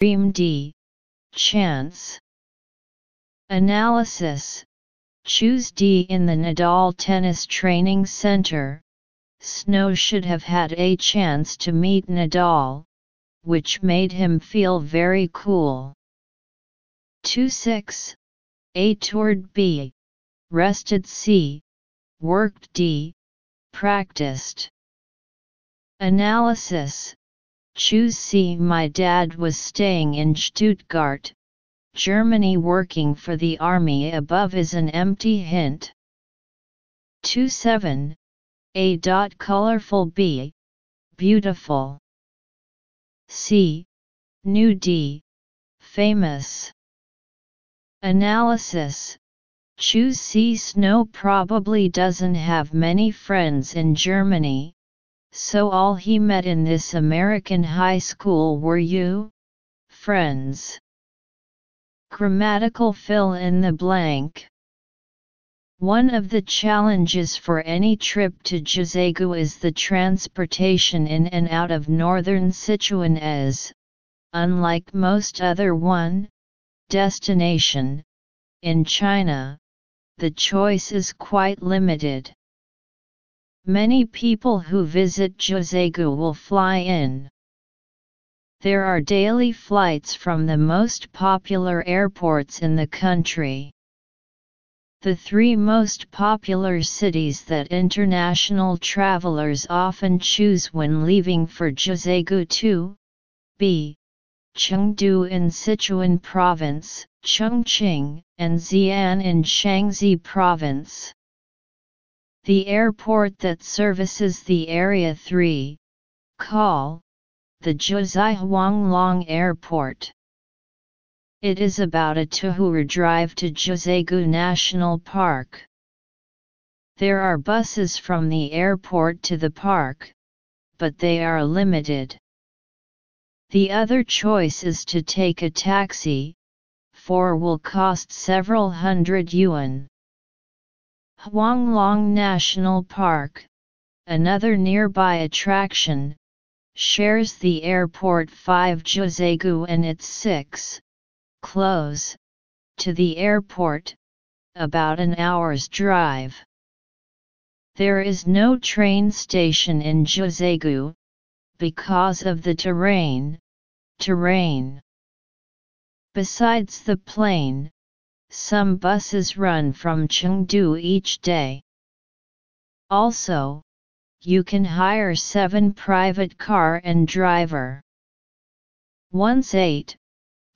Dream D. Chance. Analysis Choose D in the Nadal Tennis Training Center. Snow should have had a chance to meet Nadal, which made him feel very cool. 2-6. A toured B. Rested C. Worked D. Practiced. Analysis Choose C. My dad was staying in Stuttgart, Germany working for the army above is an empty hint. 27. A. Dot colorful B. Beautiful. C. New D. Famous. Analysis Choose C. Snow probably doesn't have many friends in Germany, so all he met in this American high school were you? Friends. Grammatical fill in the blank. One of the challenges for any trip to Jiuzhaigou is the transportation in and out of northern Sichuan as, unlike most other one, destination, in China, the choice is quite limited. Many people who visit Jiuzhaigou will fly in. There are daily flights from the most popular airports in the country. The three most popular cities that international travelers often choose when leaving for Jiuzhaigou 2, b. Chengdu in Sichuan Province, Chongqing, and Xi'an in Shaanxi Province. The airport that services the Area 3, call, the Jiuzhai Huanglong Airport. It is about a two-hour drive to Jiuzhaigou National Park. There are buses from the airport to the park, but they are limited. The other choice is to take a taxi, for will cost several hundred yuan. Huanglong National Park, another nearby attraction, shares the airport 5 Jiuzhaigou and its 6, close, to the airport, about an hour's drive. There is no train station in Jiuzhaigou, because of the terrain, terrain. Besides the plane, some buses run from Chengdu each day. Also, you can hire 7 private car and driver. Once 8,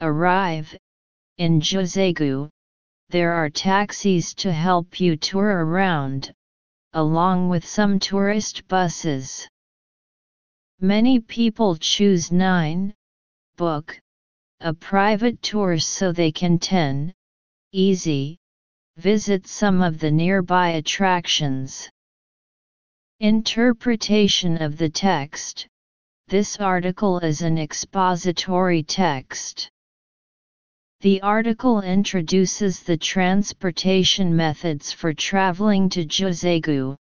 arrive, in Jiuzhaigou, there are taxis to help you tour around, along with some tourist buses. Many people choose 9, book, a private tour so they can 10, easy, visit some of the nearby attractions. Interpretation of the text This article is an expository text. The article introduces the transportation methods for traveling to Jiuzhaigou.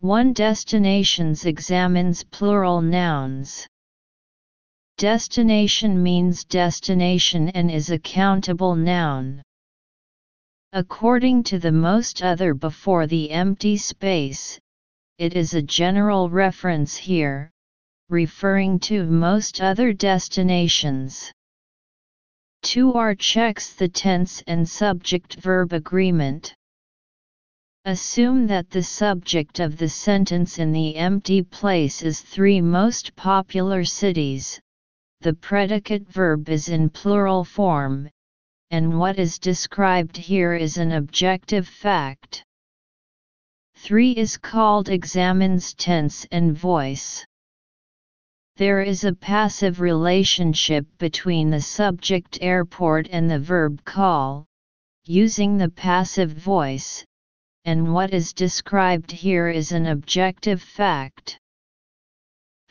One destinations examines plural nouns. Destination means destination and is a countable noun. According to the most other before the empty space, it is a general reference here, referring to most other destinations. 2r checks the tense and subject-verb agreement. Assume that the subject of the sentence in the empty place is three most popular cities, the predicate verb is in plural form, and what is described here is an objective fact. 3 is called examines tense and voice. There is a passive relationship between the subject airport and the verb call, using the passive voice, and what is described here is an objective fact.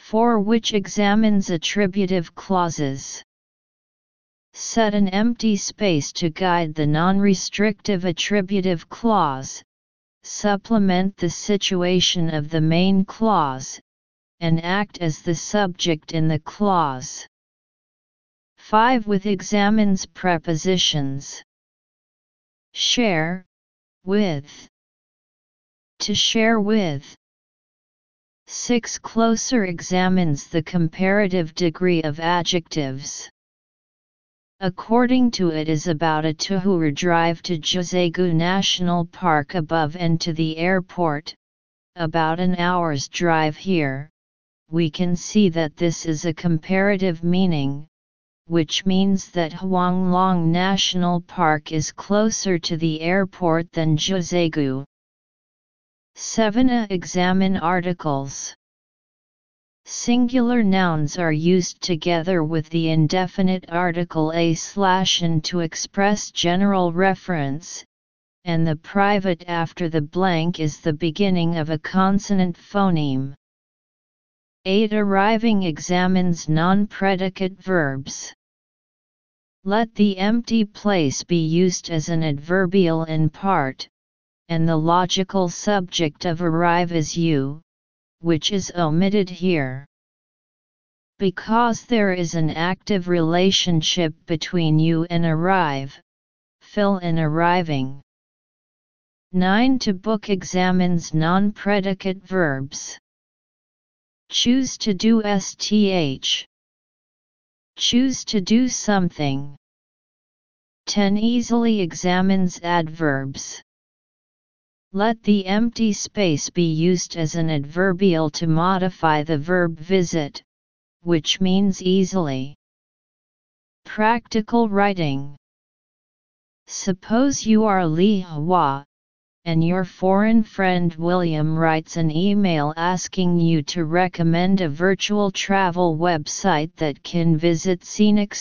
4 which examines attributive clauses. Set an empty space to guide the non-restrictive attributive clause, supplement the situation of the main clause, and act as the subject in the clause. 5 with examines prepositions. Share, with. To share with. 6 closer examines the comparative degree of adjectives. According to it is about a two-hour drive to Jiuzhaigou National Park above and to the airport, about an hour's drive here, we can see that this is a comparative meaning, which means that Huanglong National Park is closer to the airport than Jiuzhaigou. 7. Examine articles. Singular nouns are used together with the indefinite article a slash to express general reference, and the private after the blank is the beginning of a consonant phoneme. 8. Arriving examines non-predicate verbs. Let the empty place be used as an adverbial in part, and the logical subject of arrive is you, which is omitted here. Because there is an active relationship between you and arrive, fill in arriving. 9. To book examines non-predicate verbs. Choose to do STH. Choose to do something. 10 Easily examines adverbs. Let the empty space be used as an adverbial to modify the verb visit, which means easily. Practical writing. Suppose you are Li Hua, and your foreign friend William writes an email asking you to recommend a virtual travel website that can visit scenic